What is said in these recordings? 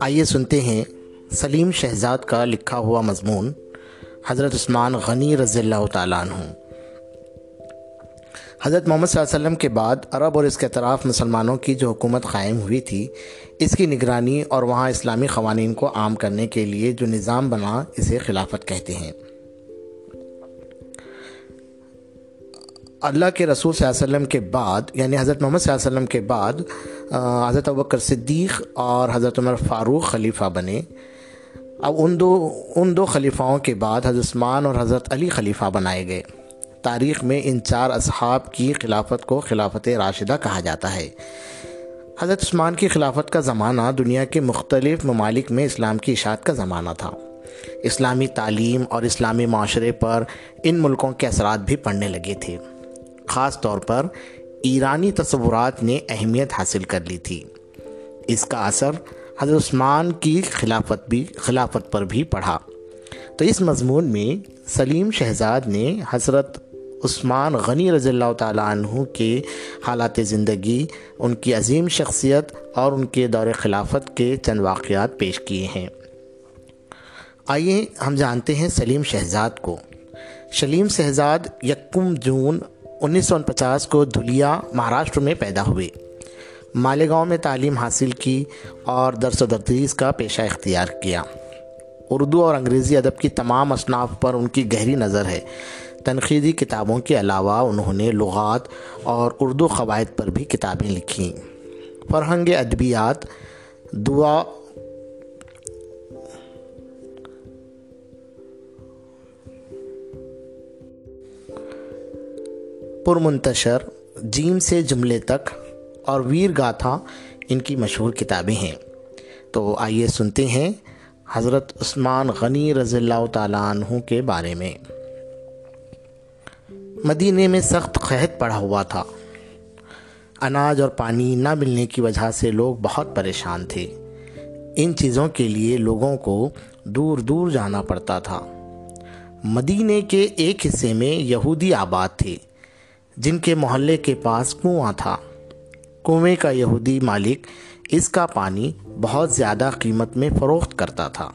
آئیے سنتے ہیں سلیم شہزاد کا لکھا ہوا مضمون، حضرت عثمان غنی رضی اللہ تعالیٰ عنہ۔ حضرت محمد صلی اللہ علیہ وسلم کے بعد عرب اور اس کے اطراف مسلمانوں کی جو حکومت قائم ہوئی تھی، اس کی نگرانی اور وہاں اسلامی قوانین کو عام کرنے کے لیے جو نظام بنا، اسے خلافت کہتے ہیں۔ اللہ کے رسول صلی اللہ علیہ وسلم کے بعد یعنی حضرت محمد صلی اللہ علیہ وسلم کے بعد حضرت ابکر صدیق اور حضرت عمر فاروق خلیفہ بنے۔ اب ان دو ان دو خلیفاؤں کے بعد حضرت عثمان اور حضرت علی خلیفہ بنائے گئے۔ تاریخ میں ان چار اصحاب کی خلافت کو خلافت راشدہ کہا جاتا ہے۔ حضرت عثمان کی خلافت کا زمانہ دنیا کے مختلف ممالک میں اسلام کی اشاعت کا زمانہ تھا۔ اسلامی تعلیم اور اسلامی معاشرے پر ان ملکوں کے اثرات بھی پڑنے لگے تھے۔ خاص طور پر ایرانی تصورات نے اہمیت حاصل کر لی تھی۔ اس کا اثر حضرت عثمان کی خلافت بھی، خلافت پر بھی پڑھا تو اس مضمون میں سلیم شہزاد نے حضرت عثمان غنی رضی اللہ تعالیٰ عنہ کے حالات زندگی، ان کی عظیم شخصیت اور ان کے دور خلافت کے چند واقعات پیش کیے ہیں۔ آئیے ہم جانتے ہیں سلیم شہزاد کو۔ سلیم شہزاد یکم جون انیس سو پچاس کو دھلیا مہاراشٹر میں پیدا ہوئے۔ مالیگاؤں میں تعلیم حاصل کی اور درس و تدریس کا پیشہ اختیار کیا۔ اردو اور انگریزی ادب کی تمام اصناف پر ان کی گہری نظر ہے۔ تنقیدی کتابوں کے علاوہ انہوں نے لغات اور اردو قواعد پر بھی کتابیں لکھیں۔ فرہنگ ادبیات، دعا پرمنتشر جیم سے جملے تک اور ویر گاتھا ان کی مشہور کتابیں ہیں۔ تو آئیے سنتے ہیں حضرت عثمان غنی رضی اللہ تعالیٰ عنہ کے بارے میں۔ مدینے میں سخت قحط پڑا ہوا تھا۔ اناج اور پانی نہ ملنے کی وجہ سے لوگ بہت پریشان تھے۔ ان چیزوں کے لیے لوگوں کو دور دور جانا پڑتا تھا۔ مدینے کے ایک حصے میں یہودی آباد تھے۔ جن کے محلے کے پاس کنواں تھا۔ کنویں کا یہودی مالک اس کا پانی بہت زیادہ قیمت میں فروخت کرتا تھا۔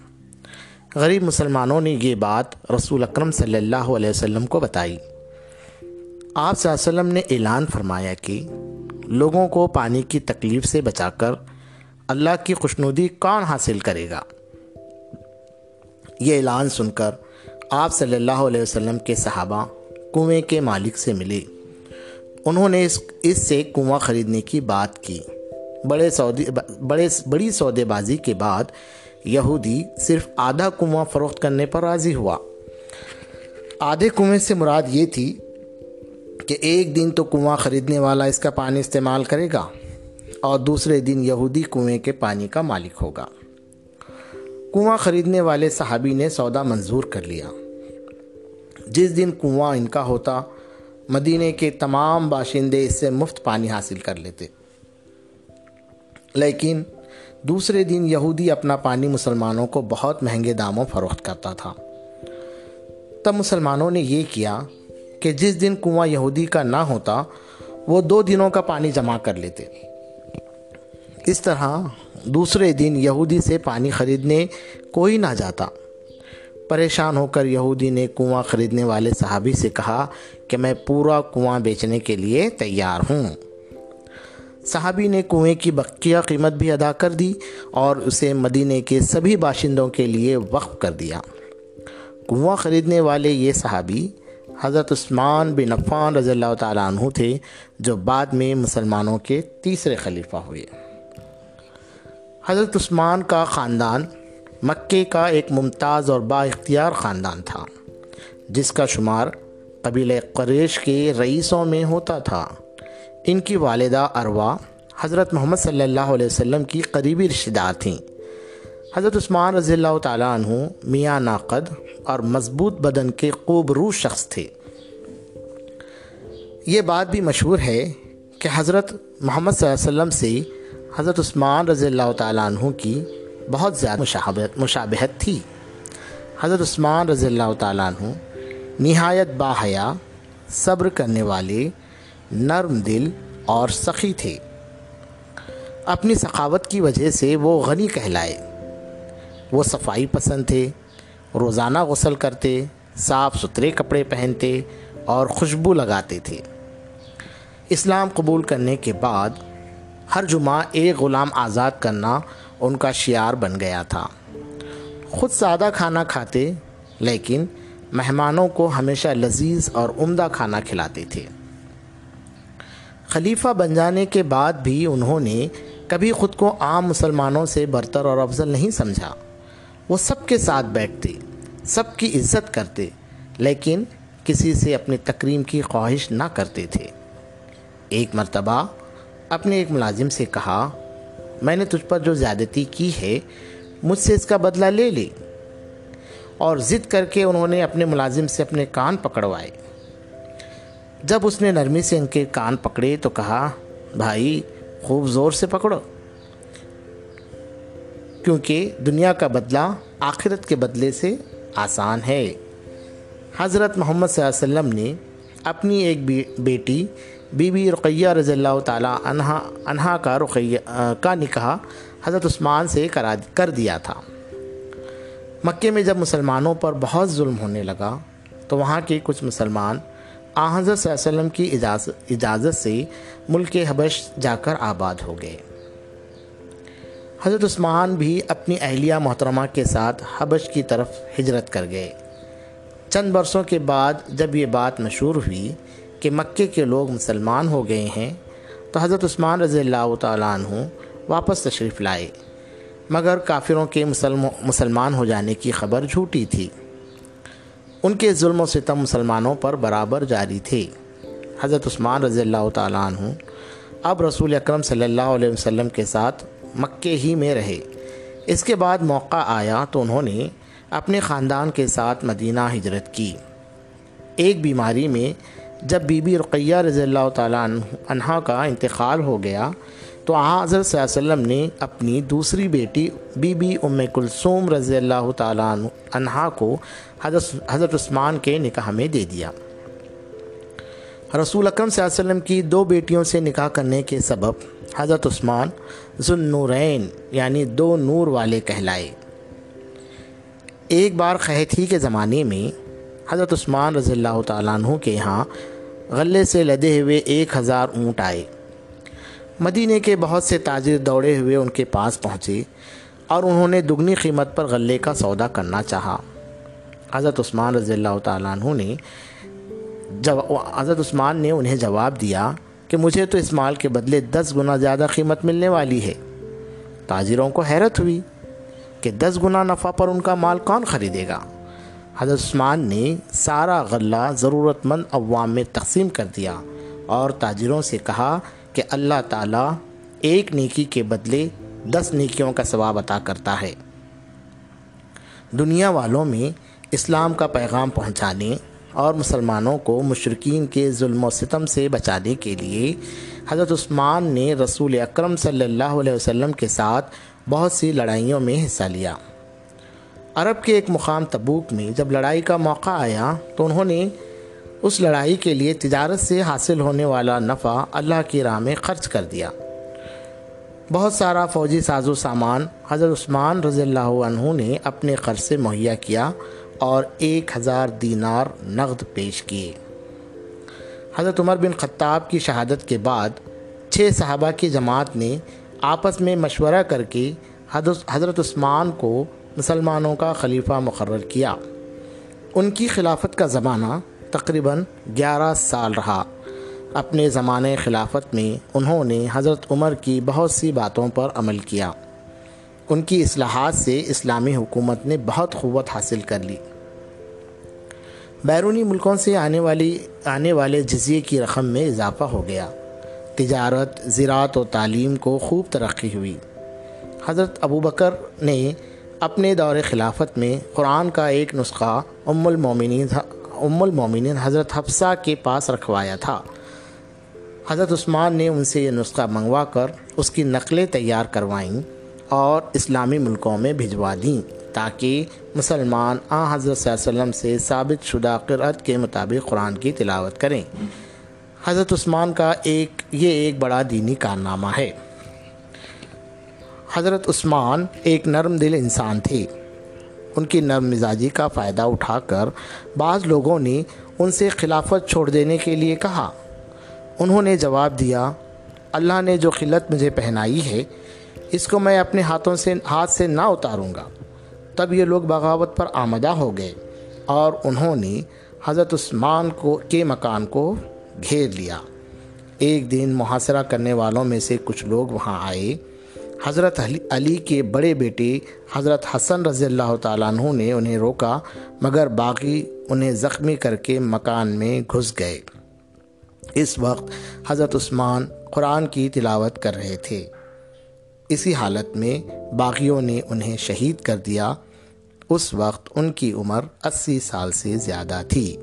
غریب مسلمانوں نے یہ بات رسول اکرم صلی اللہ علیہ وسلم کو بتائی۔ آپ صلی اللہ علیہ وسلم نے اعلان فرمایا کہ لوگوں کو پانی کی تکلیف سے بچا کر اللہ کی خوشنودی کون حاصل کرے گا؟ یہ اعلان سن کر آپ صلی اللہ علیہ وسلم کے صحابہ کنویں کے مالک سے ملے۔ انہوں نے اس اس سے کنواں خریدنے کی بات کی۔ بڑے سعودی بڑے بڑی سودے بازی کے بعد یہودی صرف آدھا کنواں فروخت کرنے پر راضی ہوا۔ آدھے کنویں سے مراد یہ تھی کہ ایک دن تو کنواں خریدنے والا اس کا پانی استعمال کرے گا اور دوسرے دن یہودی کنویں کے پانی کا مالک ہوگا۔ کنواں خریدنے والے صحابی نے سودا منظور کر لیا۔ جس دن کنواں ان کا ہوتا مدینے کے تمام باشندے اس سے مفت پانی حاصل کر لیتے۔ لیکن دوسرے دن یہودی اپنا پانی مسلمانوں کو بہت مہنگے داموں فروخت کرتا تھا۔ تب مسلمانوں نے یہ کیا کہ جس دن کنواں یہودی کا نہ ہوتا، وہ دو دنوں کا پانی جمع کر لیتے۔ اس طرح دوسرے دن یہودی سے پانی خریدنے کوئی نہ جاتا۔ پریشان ہو کر یہودی نے کنواں خریدنے والے صحابی سے کہا کہ میں پورا کنواں بیچنے کے لیے تیار ہوں۔ صحابی نے کنویں کی بقیہ قیمت بھی ادا کر دی اور اسے مدینے کے سبھی باشندوں کے لیے وقف کر دیا۔ کنواں خریدنے والے یہ صحابی حضرت عثمان بن عفان رضی اللہ تعالیٰ عنہ تھے، جو بعد میں مسلمانوں کے تیسرے خلیفہ ہوئے۔ حضرت عثمان کا خاندان مکے کا ایک ممتاز اور با اختیار خاندان تھا، جس کا شمار قبیل قریش کے رئیسوں میں ہوتا تھا۔ ان کی والدہ اروا حضرت محمد صلی اللہ علیہ وسلم کی قریبی رشتہ دار تھیں۔ حضرت عثمان رضی اللہ تعالیٰ عنہ میاں ناقد اور مضبوط بدن کے خوب رو شخص تھے۔ یہ بات بھی مشہور ہے کہ حضرت محمد صلی اللہ علیہ وسلم سے حضرت عثمان رضی اللہ تعالیٰ عنہ کی بہت زیادہ مشابہت تھی۔ حضرت عثمان رضی اللہ تعالیٰ عنہ نہایت باحیا، صبر کرنے والے، نرم دل اور سخی تھے۔ اپنی سخاوت کی وجہ سے وہ غنی کہلائے۔ وہ صفائی پسند تھے، روزانہ غسل کرتے، صاف ستھرے کپڑے پہنتے اور خوشبو لگاتے تھے۔ اسلام قبول کرنے کے بعد ہر جمعہ ایک غلام آزاد کرنا ان کا شعار بن گیا تھا۔ خود سادہ کھانا کھاتے، لیکن مہمانوں کو ہمیشہ لذیذ اور عمدہ کھانا کھلاتے تھے۔ خلیفہ بن جانے کے بعد بھی انہوں نے کبھی خود کو عام مسلمانوں سے برتر اور افضل نہیں سمجھا۔ وہ سب کے ساتھ بیٹھتے، سب کی عزت کرتے، لیکن کسی سے اپنی تکریم کی خواہش نہ کرتے تھے۔ ایک مرتبہ اپنے ایک ملازم سے کہا، میں نے تجھ پر جو زیادتی کی ہے، مجھ سے اس کا بدلہ لے لی اور ضد کر کے انہوں نے اپنے ملازم سے اپنے کان پکڑوائے۔ جب اس نے نرمی سے ان کے کان پکڑے تو کہا، بھائی، خوب زور سے پکڑو۔ کیونکہ دنیا کا بدلہ آخرت کے بدلے سے آسان ہے۔ حضرت محمد صلی اللہ علیہ وسلم نے اپنی ایک بیٹی، بی بی رقیہ رضی اللہ تعالیٰ عنہ عنہا کا رقیہ، کا نکاح حضرت عثمان سے کرا، کر دیا تھا۔ مکے میں جب مسلمانوں پر بہت ظلم ہونے لگا، تو وہاں کے کچھ مسلمان آ حضرت صلی اللہ علیہ وسلم کی اجازت اجازت سے ملک حبش جا کر آباد ہو گئے۔ حضرت عثمان بھی اپنی اہلیہ محترمہ کے ساتھ حبش کی طرف ہجرت کر گئے۔ چند برسوں کے بعد جب یہ بات مشہور ہوئی کہ مکے کے لوگ مسلمان ہو گئے ہیں، تو حضرت عثمان رضی اللہ تعالیٰ عنہ واپس تشریف لائے۔ مگر کافروں کے مسلمان ہو جانے کی خبر جھوٹی تھی۔ ان کے ظلم و ستم مسلمانوں پر برابر جاری تھے۔ حضرت عثمان رضی اللہ تعالیٰ عنہ اب رسول اکرم صلی اللہ علیہ وسلم کے ساتھ مکے ہی میں رہے۔ اس کے بعد موقع آیا تو انہوں نے اپنے خاندان کے ساتھ مدینہ ہجرت کی۔ ایک بیماری میں جب بی بی رقیہ رضی اللہ تعالیٰ عنہ کا انتقال ہو گیا تو حضرت صلی اللہ علیہ وسلم نے اپنی دوسری بیٹی بی بی ام کلثوم رضی اللہ تعالیٰ عنہ کو حضرت حضرت عثمان کے نکاح میں دے دیا۔ رسول اکرم صلی اللہ علیہ وسلم کی دو بیٹیوں سے نکاح کرنے کے سبب حضرت عثمان ذنورین یعنی دو نور والے کہلائے۔ ایک بار قحطی کے زمانے میں حضرت عثمان رضی اللہ تعالیٰ عنہ کے یہاں غلے سے لدے ہوئے ایک ہزار اونٹ آئے۔ مدینے کے بہت سے تاجر دوڑے ہوئے ان کے پاس پہنچے اور انہوں نے دگنی قیمت پر غلے کا سودا کرنا چاہا۔ حضرت عثمان رضی اللہ تعالیٰ عنہ نے جب حضرت عثمان نے انہیں جواب دیا کہ مجھے تو اس مال کے بدلے دس گنا زیادہ قیمت ملنے والی ہے۔ تاجروں کو حیرت ہوئی کہ دس گنا نفع پر ان کا مال کون خریدے گا۔ حضرت عثمان نے سارا غلہ ضرورت مند عوام میں تقسیم کر دیا اور تاجروں سے کہا کہ اللہ تعالیٰ ایک نیکی کے بدلے دس نیکیوں کا ثواب عطا کرتا ہے۔ دنیا والوں میں اسلام کا پیغام پہنچانے اور مسلمانوں کو مشرقین کے ظلم و ستم سے بچانے کے لیے حضرت عثمان نے رسول اکرم صلی اللہ علیہ وسلم کے ساتھ بہت سی لڑائیوں میں حصہ لیا۔ عرب کے ایک مقام تبوک میں جب لڑائی کا موقع آیا تو انہوں نے اس لڑائی کے لیے تجارت سے حاصل ہونے والا نفع اللہ کی راہ میں خرچ کر دیا۔ بہت سارا فوجی ساز و سامان حضرت عثمان رضی اللہ عنہ نے اپنے قرض سے مہیا کیا اور ایک ہزار دینار نقد پیش کیے۔ حضرت عمر بن خطاب کی شہادت کے بعد چھ صحابہ کی جماعت نے آپس میں مشورہ کر کے حضرت عثمان کو مسلمانوں کا خلیفہ مقرر کیا۔ ان کی خلافت کا زمانہ تقریباً گیارہ سال رہا۔ اپنے زمانے خلافت میں انہوں نے حضرت عمر کی بہت سی باتوں پر عمل کیا۔ ان کی اصلاحات سے اسلامی حکومت نے بہت قوت حاصل کر لی۔ بیرونی ملکوں سے آنے والی، آنے والے جزیے کی رقم میں اضافہ ہو گیا۔ تجارت، زراعت و تعلیم کو خوب ترقی ہوئی۔ حضرت ابو بکر نے اپنے دور خلافت میں قرآن کا ایک نسخہ ام المومنین ام المومنین حضرت حفصہ کے پاس رکھوایا تھا۔ حضرت عثمان نے ان سے یہ نسخہ منگوا کر اس کی نقلیں تیار کروائیں اور اسلامی ملکوں میں بھجوا دیں تاکہ مسلمان آ حضرت صلی اللہ علیہ وسلم سے ثابت شدہ قرعت کے مطابق قرآن کی تلاوت کریں۔ حضرت عثمان کا ایک، یہ ایک بڑا دینی کارنامہ ہے۔ حضرت عثمان ایک نرم دل انسان تھے۔ ان کی نرم مزاجی کا فائدہ اٹھا کر بعض لوگوں نے ان سے خلافت چھوڑ دینے کے لیے کہا۔ انہوں نے جواب دیا، اللہ نے جو خلت مجھے پہنائی ہے، اس کو میں اپنے ہاتھوں سے، ہاتھ سے نہ اتاروں گا۔ تب یہ لوگ بغاوت پر آمدہ ہو گئے اور انہوں نے حضرت عثمان کو، کے مکان کو گھیر لیا۔ ایک دن محاصرہ کرنے والوں میں سے کچھ لوگ وہاں آئے۔ حضرت علی کے بڑے بیٹے حضرت حسن رضی اللہ تعالیٰ عنہ نے انہیں روکا، مگر باقی انہیں زخمی کر کے مکان میں گھس گئے۔ اس وقت حضرت عثمان قرآن کی تلاوت کر رہے تھے۔ اسی حالت میں باغیوں نے انہیں شہید کر دیا۔ اس وقت ان کی عمر اسی سال سے زیادہ تھی۔